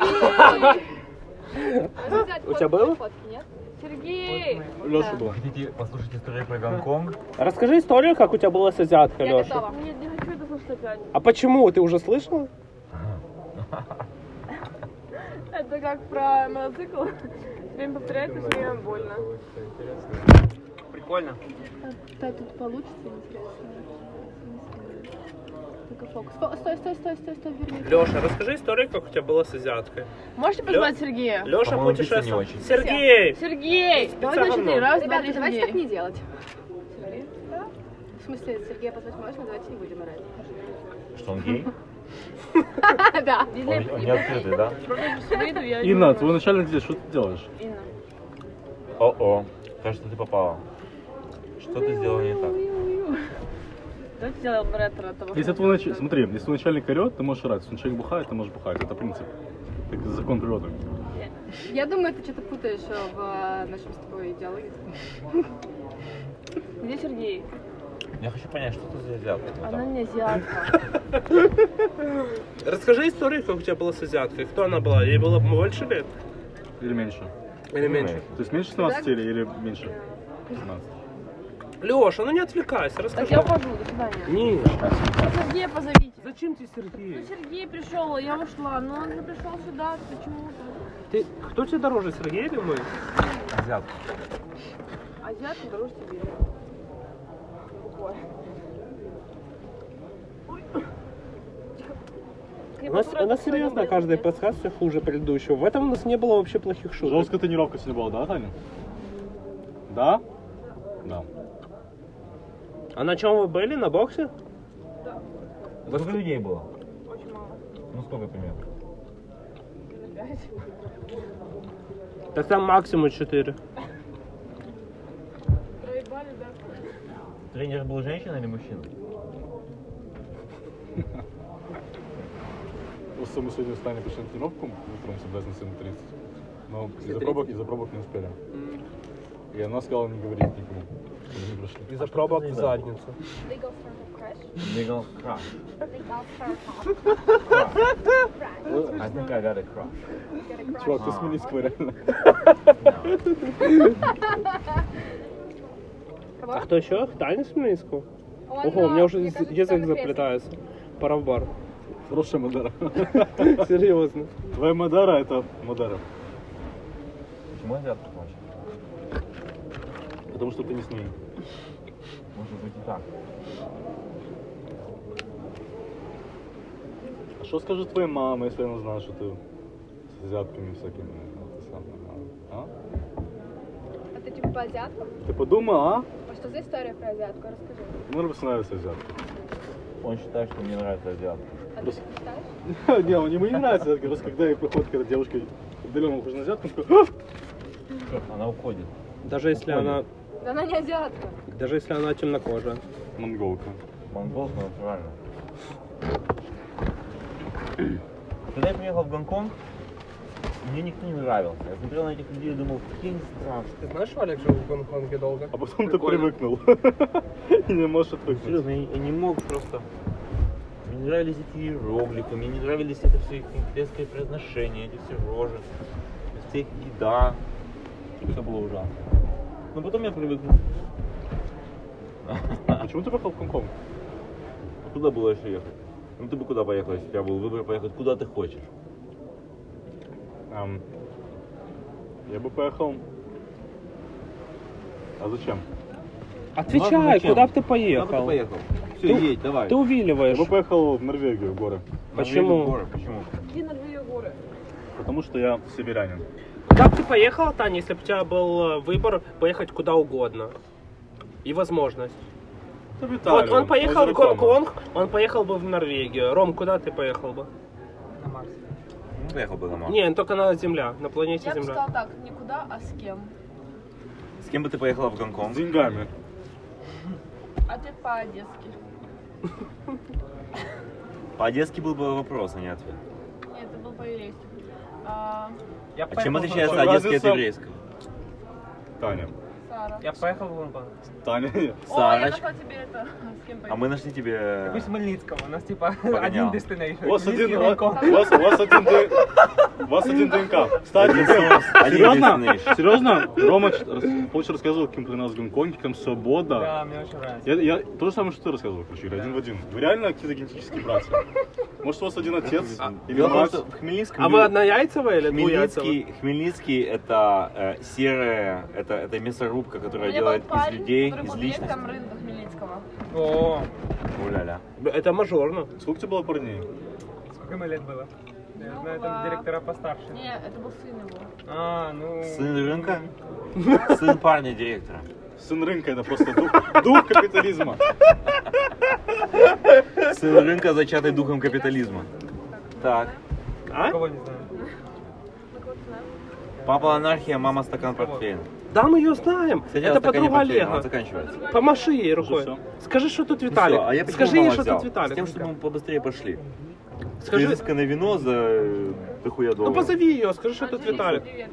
Speaker 5: взять
Speaker 1: У тебя было?
Speaker 5: Нет?
Speaker 3: Сергей!
Speaker 2: Леша была.
Speaker 4: Хотите послушать историю про Гонконг?
Speaker 1: Расскажи историю, как у тебя была с азиаткой,
Speaker 5: Я
Speaker 1: Леша.
Speaker 5: готова.
Speaker 3: Нет, не хочу это слушать опять.
Speaker 1: А почему? Ты уже слышала?
Speaker 3: Это как про мотоцикл. Время повторяется, все время больно.
Speaker 6: Прикольно.
Speaker 5: Да, тут получится интересно. Только фокус. Фо- Стой, стой, стой, стой, стой, вернись.
Speaker 1: Леша, расскажи историю, как у тебя было с азиаткой.
Speaker 3: Можете позвать Сергея?
Speaker 1: Леша
Speaker 4: По-моему, пицца не
Speaker 1: путешествовал.
Speaker 4: очень.
Speaker 1: Сергей!
Speaker 3: Сергей! Давай на четыре. Раз, два,
Speaker 5: Ребята,
Speaker 3: три,
Speaker 5: давайте так
Speaker 3: Сергей.
Speaker 5: не делать. Сергей? В смысле, Сергея позвать можно, давайте не будем орать.
Speaker 4: Что он гей?
Speaker 5: Да.
Speaker 4: Он, он не открытый, да?
Speaker 2: Инна, твой начальник здесь, что ты делаешь?
Speaker 3: Инна.
Speaker 4: О-о, кажется, ты попала. Что ты сделала не так?
Speaker 3: Давайте сделаем ретро этого.
Speaker 2: Если твой нач- Смотри, если твой начальник орет, ты можешь орать. Если начальник бухает, ты можешь бухать. Это принцип. Так, закон природы.
Speaker 5: Я думаю, ты что-то путаешь э, в э, нашем с тобой идеологии.
Speaker 3: Где Сергей?
Speaker 4: Я хочу понять, что ты за азиатка.
Speaker 3: Она не азиатка.
Speaker 1: Расскажи историю, как у тебя было с азиаткой. Кто она была? Ей было больше лет?
Speaker 2: Или меньше.
Speaker 1: Или меньше?
Speaker 2: То есть меньше 17 или, или меньше? 17.
Speaker 1: Леша, ну не отвлекайся,
Speaker 3: Так
Speaker 1: расскажи.
Speaker 3: я ухожу, до свидания.
Speaker 1: Нет.
Speaker 3: Сергея позовите.
Speaker 1: Зачем тебе Сергей?
Speaker 3: Ну, Сергей пришел, я ушла, но он не пришел сюда почему-то.
Speaker 1: Ты, кто тебе дороже, Сергей или мы?
Speaker 4: Азиатка.
Speaker 3: Азиатка дороже тебе.
Speaker 1: У нас, у нас серьезно каждый подкаст все хуже предыдущего. В этом у нас не было вообще плохих шуток.
Speaker 2: Жесткая тренировка сегодня была, да, Таня? Да? Да.
Speaker 1: А на чем вы были? На боксе?
Speaker 4: Сколько людей было?
Speaker 3: Очень мало.
Speaker 4: Ну сколько примерно?
Speaker 1: Так там максимум 4.
Speaker 3: Проебали, да?
Speaker 4: Тренер был женщина или мужчина?
Speaker 2: Просто мы сегодня с Таней пришли на тренировку, утром собрались на 7.30. Но из-за пробок, из-за пробок не успели. И она сказала не говорить никому. Пришли.
Speaker 1: Из-за пробок в задницу.
Speaker 5: Legal
Speaker 4: crush. I think I got a crush.
Speaker 2: Чувак, ты смени реально.
Speaker 1: А кто еще? Таня Смельницкого? Ого, у меня уже язык заплетается. Пора в бар.
Speaker 2: Хорошая Мадара.
Speaker 1: Серьезно.
Speaker 2: Твоя Мадара это Мадара.
Speaker 4: Почему плачет?
Speaker 2: Потому что ты не с ней.
Speaker 4: Может быть и так.
Speaker 2: А что скажет твоя мама, если она знает, что ты с азиатками всякими? ты сам, а?
Speaker 5: А ты типа по азиаткам?
Speaker 2: Ты подумай, а?
Speaker 5: А что за история про азиатку? Расскажи.
Speaker 2: Мне просто нравится азиатка.
Speaker 4: Он считает, что мне нравится азиатка.
Speaker 5: А ты
Speaker 2: Просто-
Speaker 5: считаешь?
Speaker 2: Не, ему не нравится азиатка. Просто когда ей приходит, когда девушка удаленно ухожу на азиатку, он такой, «А!»
Speaker 4: Она уходит.
Speaker 1: Даже если она,
Speaker 5: Да она не азиатка.
Speaker 1: даже если она темнокожая.
Speaker 2: монголка.
Speaker 4: Монголка натурально. Когда я приехал в Гонконг, мне никто не нравился. Я смотрел на этих людей и думал, какие они страшные.
Speaker 1: Ты знаешь, Олег жил в Гонконге долго?
Speaker 2: А потом ты
Speaker 1: Прикольно.
Speaker 2: привыкнул. И не можешь отвыкнуть.
Speaker 4: Серьезно, я, я не мог просто... Мне не нравились эти иероглифы, мне не нравились это все их китайское произношение, эти все рожи, вся их еда. Все было ужасно. Но потом я привыкнул.
Speaker 2: Почему ты поехал в Гонконг?
Speaker 4: Куда было еще ехать? Ну ты бы куда поехал, если у тебя был выбор поехать куда ты хочешь?
Speaker 2: Ам, Я бы поехал... А зачем?
Speaker 1: Отвечай,
Speaker 4: Ладно, зачем?
Speaker 1: куда бы ты
Speaker 4: Куда бы ты
Speaker 1: поехал?
Speaker 4: поехал? Все,
Speaker 1: Ты-
Speaker 4: едь, давай.
Speaker 1: Ты увиливаешь.
Speaker 2: Я бы поехал в Норвегию, в горы.
Speaker 1: Почему?
Speaker 4: Норвегию, горы, Почему?
Speaker 3: Где на две горы?
Speaker 2: Потому что я сибирянин.
Speaker 1: Куда бы ты поехала, Таня, если бы у тебя был э, выбор поехать куда угодно? И возможность.
Speaker 2: В
Speaker 1: Вот
Speaker 2: Италию,
Speaker 1: он поехал в. Гонконг, он поехал бы в Норвегию. Ром, куда ты поехал бы?
Speaker 6: На Марс.
Speaker 4: Ну, поехал бы на Марс.
Speaker 1: Не, только на Земля, на планете
Speaker 3: Я бы
Speaker 1: Земля.
Speaker 3: сказала так, никуда, а с кем?
Speaker 4: С кем бы ты поехала в
Speaker 2: С
Speaker 4: Гонконг?
Speaker 2: деньгами.
Speaker 3: Ответ по-одесски.
Speaker 4: По-одесски был бы вопрос, а не ответ.
Speaker 3: Нет, это был по-еврейски.
Speaker 6: Я
Speaker 4: А чем отличается одесский от еврейского?
Speaker 2: Таня.
Speaker 3: Сара.
Speaker 6: Я поехал в Гонконг.
Speaker 2: Таня.
Speaker 3: О, я нашла тебе это. С кем
Speaker 4: А мы нашли тебе...
Speaker 6: Какой Хмельницкого? У нас типа
Speaker 4: Погонял.
Speaker 6: один destination.
Speaker 2: У вас один, у вас,
Speaker 6: Гонконг.
Speaker 2: у вас, у один, у вас один ДНК. Кстати, серьезно, серьезно, Рома Польша рассказывал, каким ты нас в Гонконге, там свобода.
Speaker 6: Да, мне очень нравится.
Speaker 2: Я, я то же самое, что ты рассказывал, короче, или один в один. Вы реально какие-то генетические братья? Может, у вас один отец или
Speaker 4: в том,
Speaker 2: мать?
Speaker 4: Хмельницком...
Speaker 1: А вы однояйцевые или двуяйцевые?
Speaker 4: Хмельницкий, Хмельницкий это э, серая, это, это мясорубка,
Speaker 3: У
Speaker 4: которая
Speaker 3: был
Speaker 4: делает из
Speaker 3: парень,
Speaker 4: людей,
Speaker 3: который
Speaker 4: из
Speaker 3: был
Speaker 4: личности.
Speaker 3: директором рынка Хмельницкого.
Speaker 6: О,
Speaker 4: Уля-ля.
Speaker 1: Это мажорно.
Speaker 2: Сколько тебе было парней?
Speaker 6: сколько ему лет было? Я
Speaker 3: Ну,
Speaker 6: знаю,
Speaker 3: да.
Speaker 6: там директора постарше.
Speaker 3: Не, это был сын его.
Speaker 6: А, ну...
Speaker 4: Сын рынка, сын парня директора.
Speaker 2: Сын рынка это просто дух, дух капитализма.
Speaker 4: Сын рынка, зачатый духом капитализма. Так.
Speaker 1: А?
Speaker 6: Кого не знаю.
Speaker 3: Ну, вот, знаем.
Speaker 4: Папа анархия, мама стакан портфеля.
Speaker 1: Да, мы ее знаем.
Speaker 4: Кстати,
Speaker 1: это подруга Олега.
Speaker 4: заканчивается.
Speaker 1: Помаши ей рукой. Скажи, что тут
Speaker 4: Ну
Speaker 1: Виталик.
Speaker 4: а я
Speaker 1: Скажи ей, что
Speaker 4: взял?
Speaker 1: тут Виталик.
Speaker 4: С тем, чтобы мы побыстрее пошли.
Speaker 1: Скажи,
Speaker 4: Изысканное вино за э, дохуя
Speaker 1: ну
Speaker 4: долларов.
Speaker 1: позови ее, скажи, что тут Виталик.
Speaker 3: привет.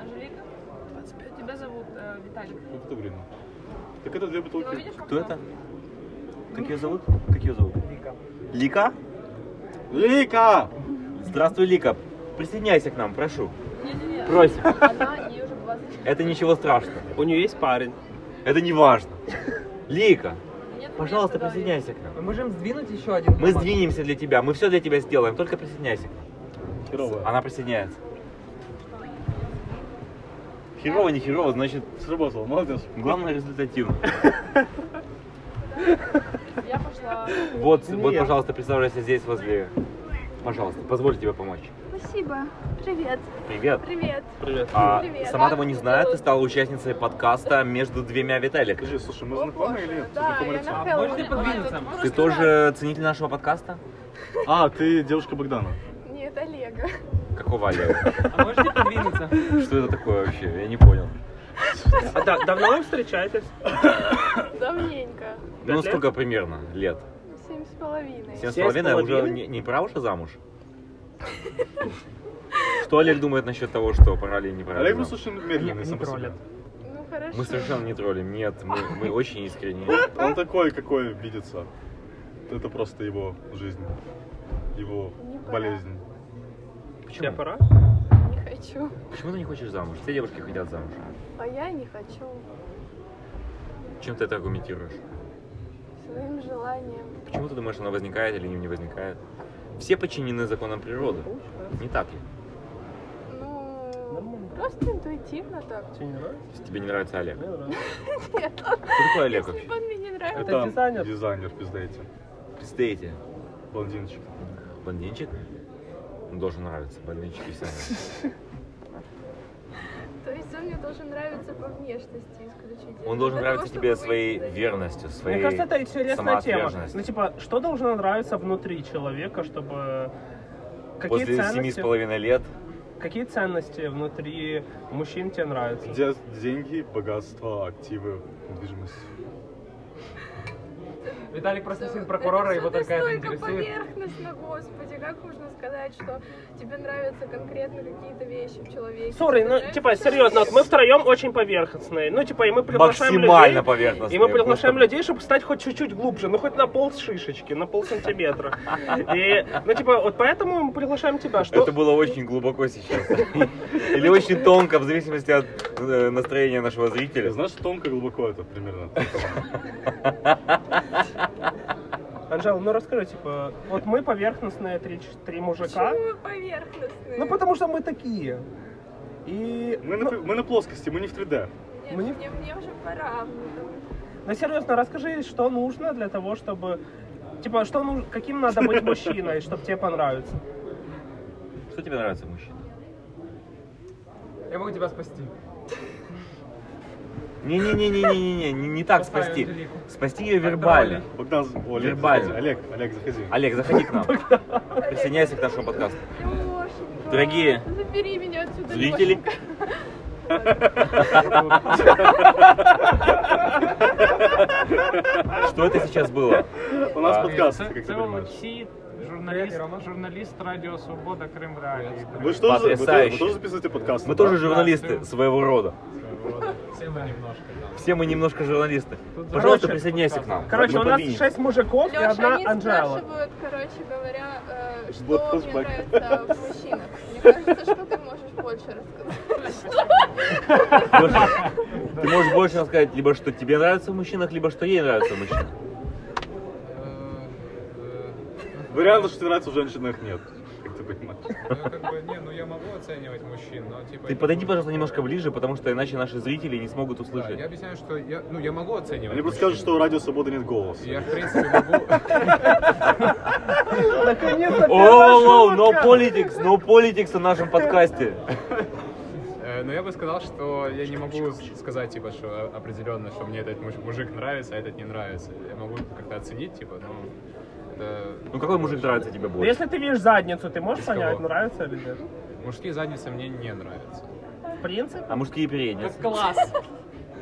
Speaker 3: Анжелика? Тебя зовут э, Виталик.
Speaker 2: Как это время? Так это две
Speaker 3: Ты
Speaker 2: бутылки.
Speaker 3: видишь
Speaker 4: Кто это? Как ее зовут? Как ее зовут?
Speaker 6: Вика.
Speaker 4: Лика?
Speaker 2: Лика!
Speaker 4: Здравствуй, Лика. Присоединяйся к нам, прошу.
Speaker 3: Не-не-не.
Speaker 4: Просим.
Speaker 3: Она, 20.
Speaker 4: Это ничего страшного.
Speaker 1: У нее есть парень.
Speaker 4: Это не важно. Лика,
Speaker 3: Нет
Speaker 4: пожалуйста, присоединяйся к нам.
Speaker 6: Мы можем сдвинуть еще один
Speaker 4: Мы
Speaker 6: формат?
Speaker 4: сдвинемся для тебя, мы все для тебя сделаем, только присоединяйся.
Speaker 2: Херово.
Speaker 4: Она присоединяется. Херово, не херово, значит,
Speaker 2: Сработало, молодец.
Speaker 4: главное результативно.
Speaker 3: Я пошла.
Speaker 4: Вот, вот, пожалуйста, представляйся здесь возле... Пожалуйста, позволь тебе помочь.
Speaker 5: Спасибо. Привет.
Speaker 4: Привет.
Speaker 5: Привет.
Speaker 1: Привет.
Speaker 4: А,
Speaker 5: Привет.
Speaker 4: сама того не зная, ты стала участницей подкаста между двумя Виталиками.
Speaker 2: Скажи, слушай, мы
Speaker 3: О,
Speaker 2: знакомы
Speaker 3: боже,
Speaker 2: или?
Speaker 3: Да,
Speaker 2: Знакомы
Speaker 3: на
Speaker 6: А можете подвинуться?
Speaker 4: Ты тоже ценитель нашего подкаста?
Speaker 2: А, ты девушка Богдана.
Speaker 5: Нет, Олега.
Speaker 4: Какого Олега?
Speaker 6: А можете подвинуться?
Speaker 4: Что это такое вообще? Я не понял.
Speaker 1: А да- давно вы встречаетесь?
Speaker 5: Давненько.
Speaker 4: Ну, сколько примерно лет?
Speaker 5: Семь с половиной.
Speaker 4: Семь с половиной, а уже не, не пора уже замуж? Что Олег думает насчет того, что пора ли не пора?
Speaker 2: Олег
Speaker 4: замуж?
Speaker 2: слушай медленный
Speaker 6: Не-
Speaker 2: сам
Speaker 6: не троллят.
Speaker 5: Ну хорошо.
Speaker 4: Мы совершенно не троллим, нет, мы, мы очень искренне.
Speaker 2: Он такой, какой видится. Это просто его жизнь. Его
Speaker 5: Не пора.
Speaker 2: болезнь.
Speaker 1: Тебе пора?
Speaker 5: Не хочу.
Speaker 4: Почему ты не хочешь замуж? Все девушки хотят замуж.
Speaker 5: А я не хочу.
Speaker 4: Чем ты это аргументируешь?
Speaker 5: Своим желанием.
Speaker 4: Почему ты думаешь, оно возникает или не возникает? Все подчинены законам природы, не так ли?
Speaker 5: Ну, просто интуитивно так.
Speaker 1: Тебе не нравится?
Speaker 4: Если тебе не нравится Олег.
Speaker 1: Мне нравится.
Speaker 5: Нет,
Speaker 4: Кто такой Олег
Speaker 5: если
Speaker 4: вообще?
Speaker 5: бы он мне не нравится.
Speaker 2: Это
Speaker 1: дизайнер.
Speaker 2: Дизайнер, пиздайте.
Speaker 4: Представьте,
Speaker 2: Блондинчик.
Speaker 4: блондинчик Он должен нравиться, блондинчики все нравятся.
Speaker 5: То есть он мне должен нравиться по внешности исключительно.
Speaker 4: Он должен
Speaker 5: Для того,
Speaker 4: нравиться
Speaker 5: чтобы
Speaker 4: тебе своей
Speaker 5: него.
Speaker 4: верностью, своей
Speaker 1: Мне кажется, это интересная тема.
Speaker 4: самоотверженностью.
Speaker 1: Ну, типа, что должно нравиться внутри человека, чтобы... Какие
Speaker 4: После семи с
Speaker 1: ценности,
Speaker 4: половиной лет
Speaker 1: какие ценности внутри мужчин тебе нравятся?
Speaker 2: Де- деньги, богатство, активы, недвижимость.
Speaker 6: Виталик просто сын прокурора, его
Speaker 5: это
Speaker 6: только это
Speaker 5: настолько
Speaker 6: интересует.
Speaker 5: поверхностно, господи, как можно сказать, что тебе нравятся конкретно какие-то вещи в человеке?
Speaker 1: Сори, ну, типа, серьезно, вот мы втроем очень поверхностные. Ну, типа, и мы приглашаем
Speaker 4: максимально
Speaker 1: людей.
Speaker 4: поверхностные.
Speaker 1: И мы приглашаем
Speaker 4: просто-
Speaker 1: людей, чтобы стать хоть чуть-чуть глубже, ну хоть на пол шишечки, на пол сантиметра. И, ну, типа, вот поэтому мы приглашаем тебя. Что...
Speaker 4: Это было очень глубоко сейчас. Или очень тонко, в зависимости от э, настроения нашего зрителя.
Speaker 2: знаешь, тонко глубоко это примерно.
Speaker 1: Анжела, ну расскажи, типа, вот мы поверхностные три, три мужика.
Speaker 5: Почему вы поверхностные?
Speaker 1: Ну, потому что мы такие. И,
Speaker 2: Мы на,
Speaker 1: ну,
Speaker 2: мы на плоскости, мы не в 3D.
Speaker 5: Нет,
Speaker 1: мне-
Speaker 5: мне, мне уже пора.
Speaker 1: ну, серьезно, расскажи, что нужно для того, чтобы... Типа, что нужно, каким надо быть мужчиной, чтобы тебе понравиться?
Speaker 4: Что тебе нравится в мужчине?
Speaker 6: Я могу тебя спасти.
Speaker 4: Не-не-не-не-не-не, не не так спасти. Спасти ее вербально.
Speaker 2: Богдан, Олег,
Speaker 4: Вербально.
Speaker 2: заходи. Олег, Олег, заходи.
Speaker 4: Олег, заходи к нам. Присоединяйся к нашему подкасту. Дорогие
Speaker 5: забери меня отсюда,
Speaker 4: Зрители, что это сейчас было?
Speaker 2: У нас
Speaker 4: А,
Speaker 2: подкаст, как ты понимаешь.
Speaker 7: Журналист, журналист Радио Свобода Крым Реалии.
Speaker 2: Вы что, же- вы, тоже записываете подкаст?
Speaker 4: Мы тоже журналисты своего рода.
Speaker 7: Все мы немножко, да.
Speaker 4: Все мы немножко журналисты.
Speaker 7: Тут
Speaker 4: Пожалуйста,
Speaker 7: короче,
Speaker 4: присоединяйся к нам.
Speaker 1: Короче,
Speaker 4: Мы
Speaker 1: у нас шесть мужиков и
Speaker 5: Леша,
Speaker 1: одна
Speaker 5: они
Speaker 1: Анжела.
Speaker 5: спрашивают, короче говоря, э, что
Speaker 2: Вот
Speaker 5: мне нравится в мужчинах. Мне кажется, что ты можешь больше рассказать.
Speaker 4: Ты можешь больше рассказать, либо что тебе нравится в мужчинах, либо что ей нравится в мужчинах.
Speaker 2: Вариантов, что тебе нравится в женщинах, нет. Понимаешь.
Speaker 8: Ну, как бы, не, ну я могу оценивать мужчин, но типа...
Speaker 4: Ты подойди, пожалуйста, немножко ближе, потому что иначе наши зрители не смогут
Speaker 8: Да,
Speaker 4: услышать.
Speaker 8: я объясняю, что я, ну, я могу оценивать
Speaker 2: Они просто скажут, что у Радио Свободы нет голоса.
Speaker 8: Я, в принципе, могу...
Speaker 1: Наконец-то
Speaker 4: Оу, no politics, no politics в нашем подкасте.
Speaker 8: Э, Но я бы сказал, что я не могу сказать, типа, что определенно, что мне этот муж- мужик нравится, а этот не нравится. Я могу как-то оценить, типа, ну... это-
Speaker 4: Ну какой мужик нравится тебе
Speaker 1: Ну,
Speaker 4: больше?
Speaker 1: Если ты видишь задницу, ты можешь
Speaker 8: Из
Speaker 1: понять,
Speaker 8: кого?
Speaker 1: нравится или нет?
Speaker 8: Мужские задницы мне не нравятся.
Speaker 1: В принципе.
Speaker 4: А мужские передние?
Speaker 7: Класс.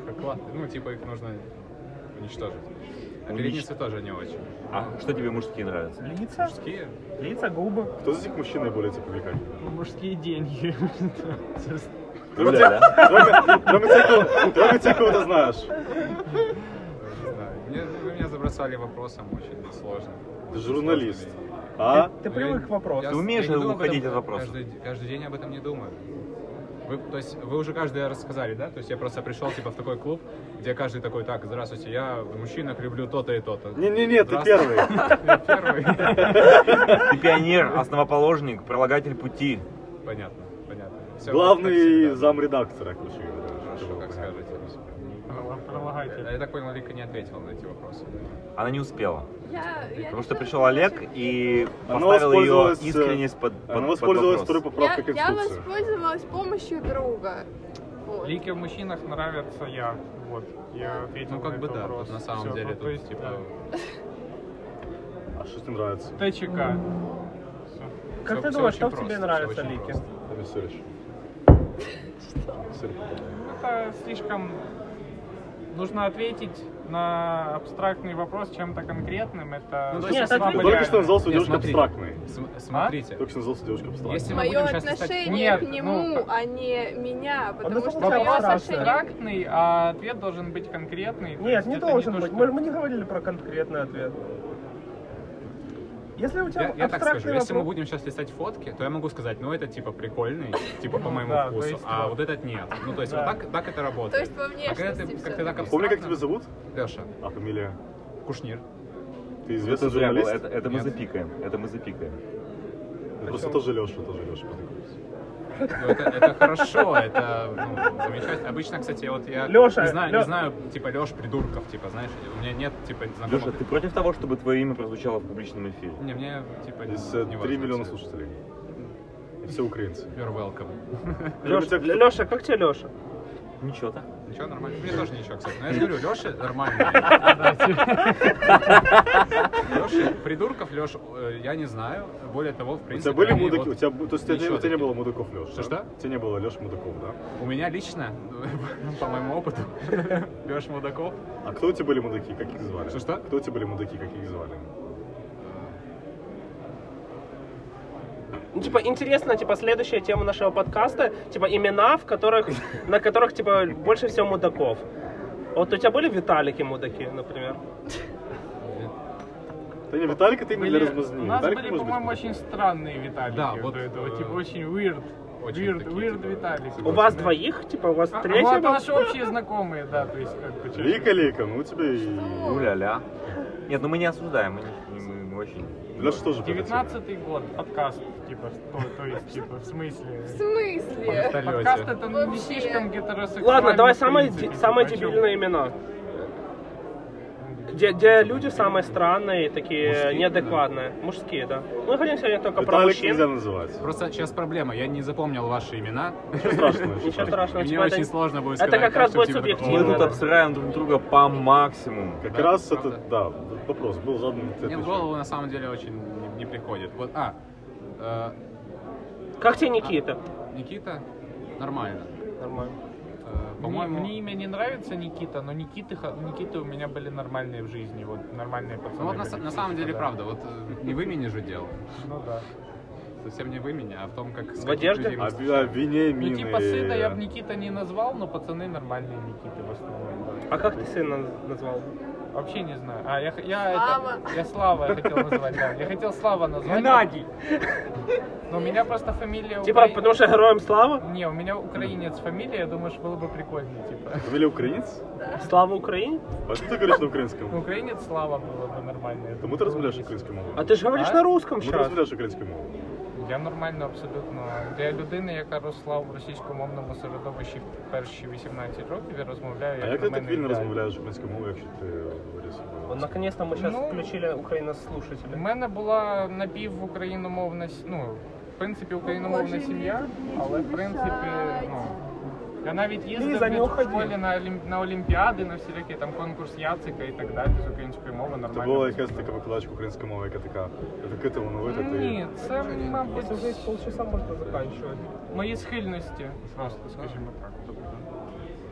Speaker 8: Как ладно, ну, типа, их нужно уничтожить. А передницы тоже не очень.
Speaker 4: А что тебе мужские нравятся?
Speaker 1: Лица,
Speaker 8: Мужские?
Speaker 1: лица, губы.
Speaker 2: Кто из этих мужчин наиболее тебе привлекательный?
Speaker 7: Мужские деньги.
Speaker 2: Кого ты знаешь.
Speaker 8: Не знаю. Мне- вы меня забросали вопросом очень сложно.
Speaker 2: Ты журналист. А?
Speaker 1: Ты привык к вопросу.
Speaker 4: Ты умеешь уходить от вопроса?
Speaker 8: Каждый, каждый день об этом не думаю. Вы, то есть вы уже каждый раз сказали, да? То есть я просто пришел типа в такой клуб, где каждый такой, так, здравствуйте, я в мужчинах люблю то-то и то-то.
Speaker 2: Не-не-не, ты первый.
Speaker 4: Ты пионер, основоположник, прилагатель пути.
Speaker 8: Понятно, понятно.
Speaker 2: Главный замредактора, короче говоря.
Speaker 8: Хорошо, как скажете. Я так понял, Лика не ответила на эти вопросы.
Speaker 4: Она не успела.
Speaker 5: Я, я
Speaker 4: Потому что
Speaker 5: решила
Speaker 4: пришел Олег и поставил ее
Speaker 2: э,
Speaker 4: искренность под, под,
Speaker 2: Она
Speaker 4: под
Speaker 2: воспользовалась
Speaker 4: вопрос.
Speaker 2: второй поправкой
Speaker 5: Я, я воспользовалась помощью друга. Вот.
Speaker 7: Лике в мужчинах нравится я. Вот. Я ответил
Speaker 8: Ну как
Speaker 7: на
Speaker 8: бы
Speaker 7: этот
Speaker 8: да,
Speaker 7: вопрос.
Speaker 8: тут на самом
Speaker 7: Всё,
Speaker 8: деле
Speaker 7: ну, то есть,
Speaker 8: типа...
Speaker 7: да.
Speaker 2: А что тебе нравится?
Speaker 7: ТЧК.
Speaker 1: Как
Speaker 8: Всё-
Speaker 1: ты
Speaker 8: всё
Speaker 1: думаешь,
Speaker 8: очень
Speaker 1: что
Speaker 8: просто,
Speaker 1: тебе
Speaker 8: всё
Speaker 1: нравится,
Speaker 8: очень
Speaker 1: Лики?
Speaker 8: просто.
Speaker 2: Не ссоришь. Ссоришь.
Speaker 7: Это слишком... Нужно ответить на абстрактный вопрос чем-то конкретным. Это
Speaker 8: Ну, то
Speaker 1: Нет,
Speaker 8: есть,
Speaker 1: это
Speaker 2: Ты
Speaker 7: слабо
Speaker 1: не-
Speaker 2: только
Speaker 7: реально.
Speaker 2: что назвал свою
Speaker 8: Нет,
Speaker 2: девушку
Speaker 8: смотрите.
Speaker 2: абстрактной.
Speaker 8: См- Смотрите,
Speaker 2: Только что назвал свою девушку абстрактной.
Speaker 8: если
Speaker 5: Мое
Speaker 8: сейчас
Speaker 5: отношение
Speaker 7: Нет,
Speaker 5: к нему,
Speaker 7: ну,
Speaker 5: а не меня, потому
Speaker 1: это
Speaker 5: что
Speaker 1: вопрос
Speaker 5: мое отношение...
Speaker 7: абстрактный, а ответ должен быть конкретный.
Speaker 1: Нет, не
Speaker 7: это
Speaker 1: должен
Speaker 7: то,
Speaker 1: быть.
Speaker 7: что-
Speaker 1: Мы, мы не говорили про конкретный ответ. Если у тебя
Speaker 8: Я, я так скажу, если мы
Speaker 1: вопрос-
Speaker 8: будем сейчас листать фотки, то я могу сказать, ну это типа прикольный, типа по моему
Speaker 7: Да,
Speaker 8: вкусу,
Speaker 7: есть
Speaker 8: а
Speaker 7: вот.
Speaker 8: этот нет. Ну то есть
Speaker 7: Да.
Speaker 8: вот так, так это работает.
Speaker 5: То есть по
Speaker 8: а когда ты,
Speaker 5: внешности
Speaker 8: как ты так
Speaker 5: всё-таки.
Speaker 2: Помни, как тебя зовут?
Speaker 8: Леша,
Speaker 2: А фамилия?
Speaker 8: Кушнир.
Speaker 2: Ты
Speaker 4: Это,
Speaker 2: известный
Speaker 4: было,
Speaker 2: журналист?
Speaker 4: это, это мы запикаем. Это мы запикаем.
Speaker 2: Просто тоже Леша, тоже Леша.
Speaker 8: Ну, это, это хорошо, это ну, замечательно. Обычно, кстати, вот я
Speaker 1: Лёша,
Speaker 8: не знаю,
Speaker 1: Лё-
Speaker 8: не знаю, типа Леш придурков, типа, знаешь, у меня нет типа знакомых.
Speaker 4: Леша, ты против того, чтобы твое имя прозвучало в публичном эфире?
Speaker 8: Не, мне типа
Speaker 2: Здесь
Speaker 8: не
Speaker 2: э,
Speaker 8: важно
Speaker 2: 3 миллиона
Speaker 8: всё.
Speaker 2: слушателей. И все украинцы.
Speaker 8: You're welcome.
Speaker 1: Леша, Леша, как тебе Леша?
Speaker 4: Ничего так.
Speaker 8: Ничего, нормально. Мне тоже ничего, кстати. Но я же говорю, Леша нормальный. Леша, придурков, Леш, я не знаю. Более того, в
Speaker 2: У
Speaker 8: принципе...
Speaker 2: тебя были мудаки? У тебя, то есть у тебя, у не было мудаков, Леш?
Speaker 8: Что-что?
Speaker 2: У тебя не было Леш мудаков, да?
Speaker 8: У меня лично, по моему опыту, Леш Мудаков.
Speaker 2: А кто у тебя были мудаки? Как их звали?
Speaker 8: Что-что?
Speaker 2: Кто у тебя были мудаки? Как их звали?
Speaker 1: Ну, типа, интересно, типа, следующая тема нашего подкаста, типа, имена, в которых, на которых, типа, больше всего мудаков. Вот у тебя были Виталики мудаки, например?
Speaker 2: Да не, Виталик это имя для размазни.
Speaker 7: У нас
Speaker 2: Виталик
Speaker 7: были, по-моему, очень странные Виталики.
Speaker 8: Да,
Speaker 7: до
Speaker 8: вот,
Speaker 7: этого,
Speaker 8: э,
Speaker 7: типа очень weird.
Speaker 8: очень
Speaker 7: weird,
Speaker 8: такие,
Speaker 7: weird
Speaker 8: типа,
Speaker 7: Виталики.
Speaker 1: У вас двоих, типа, у вас
Speaker 7: А,
Speaker 1: третий
Speaker 7: вот
Speaker 1: был?
Speaker 7: наши общие знакомые, да, то есть как бы... чё-
Speaker 2: Лика, Лика, ну у тебя и...
Speaker 4: Уля-ля. Нет, ну мы не осуждаем, мы, не- мы, мы очень...
Speaker 2: Леша тоже прилетел.
Speaker 7: 19 год, подкаст, типа, то, то есть, типа, в смысле...
Speaker 5: В смысле?
Speaker 7: Подкаст это ну, не слишком гетеросексуальный.
Speaker 1: Ладно, давай самые, самые
Speaker 7: типа, чём?
Speaker 1: дебильные имена. Где, где люди самые странные, такие
Speaker 8: Мужские,
Speaker 1: неадекватные. Мужские, да. Мы хотим сегодня только про
Speaker 2: Виталик
Speaker 1: мужчин.
Speaker 2: нельзя называть.
Speaker 8: Просто сейчас проблема, я не запомнил ваши имена.
Speaker 2: Ничего страшного. ничего страшного.
Speaker 8: Мне очень
Speaker 1: это-
Speaker 8: сложно будет
Speaker 1: это
Speaker 8: сказать
Speaker 1: как
Speaker 8: так,
Speaker 1: раз будет
Speaker 8: типа,
Speaker 1: субъективно.
Speaker 4: Мы
Speaker 8: «О,
Speaker 4: тут обсираем друг друга по максимуму.
Speaker 2: Как
Speaker 8: Да,
Speaker 2: раз это, да, вопрос был задан.
Speaker 8: Мне в голову на самом деле очень не, не приходит. Вот, а, э,
Speaker 1: Как тебе Никита?
Speaker 8: Никита, нормально.
Speaker 1: Нормально.
Speaker 8: По-моему-
Speaker 7: мне имя не нравится Никита, но Никиты, Никиты у меня были нормальные в жизни, вот нормальные пацаны.
Speaker 8: Ну вот на, на самом деле
Speaker 7: да.
Speaker 8: правда, вот э, не в имени же дело.
Speaker 7: Ну да.
Speaker 8: Совсем не в имени, а в том, как...
Speaker 1: В одежде?
Speaker 2: А, а Вениамин
Speaker 7: Ну типа сына я бы Никита не назвал, но пацаны нормальные Никиты в основном.
Speaker 1: А как ты сына назвал?
Speaker 7: Вообще не знаю. А, я, х- я,
Speaker 5: Слава.
Speaker 7: Это, я Слава я хотел назвать, да. Я хотел Слава назвать.
Speaker 6: Геннадий!
Speaker 7: Но у меня просто фамилия...
Speaker 1: Типа,
Speaker 7: укра-
Speaker 1: потому что героем слава?
Speaker 7: Не, у меня украинец фамилия, я думаю, что было бы прикольнее, типа.
Speaker 2: Фамилия украинец?
Speaker 1: Слава Украине?
Speaker 2: А что ты говоришь на
Speaker 7: Ну,
Speaker 2: украинском?
Speaker 7: Украинец Слава было бы нормально. я
Speaker 2: Тому
Speaker 7: думаю,
Speaker 2: ти
Speaker 7: было
Speaker 2: розмовляєш
Speaker 7: бы
Speaker 2: українською мовою?
Speaker 1: А ты же говоришь
Speaker 7: А?
Speaker 1: на русском
Speaker 2: Тому ти
Speaker 1: сейчас.
Speaker 2: розмовляєш українською мовою?
Speaker 7: Я нормально абсолютно. Для людини, яка росла в російськомовному середовищі перші 18 років, я розмовляю
Speaker 2: А
Speaker 7: як
Speaker 2: ти так
Speaker 7: нормальний
Speaker 2: вільно
Speaker 7: ідеаль.
Speaker 2: розмовляєш українською мовою, якщо ти виріс?
Speaker 1: Вот, Наконец-то мы сейчас
Speaker 7: Ну.
Speaker 1: включили
Speaker 7: У
Speaker 1: украинослушателя.
Speaker 7: мене була напівукраїномовна, с- ну, в принципі, україномовна сім'я, але в принципі, ну. Я навіть їздив
Speaker 1: Ліза,
Speaker 7: в школі на, олім... на олімпіади, на всілякі там конкурс Яцика і так далі з української мови
Speaker 2: Це
Speaker 7: нормально.
Speaker 2: була якась така викладачка української мови, яка така така талановита. ти-
Speaker 7: Ні, це, мабуть,
Speaker 1: Если полчаса, можно заканчивать.
Speaker 7: мої схильності, просто скажімо так.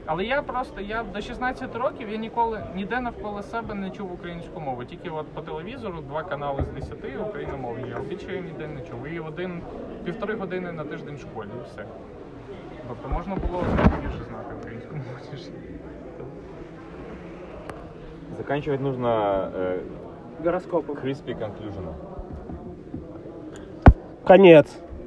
Speaker 7: Але я просто я до 16 років я ніколи ніде навколо себе не чув українську мову. Тільки от по телевізору два канали з 10 україномовні, а більше я ніде не чув. І один півтори години на тиждень в школі, і все. Тобто можна було більше знати українську мову. ніж-
Speaker 4: Заканчивать нужно э,
Speaker 1: Гороскопы.
Speaker 4: crispy conclusion.
Speaker 1: Конец.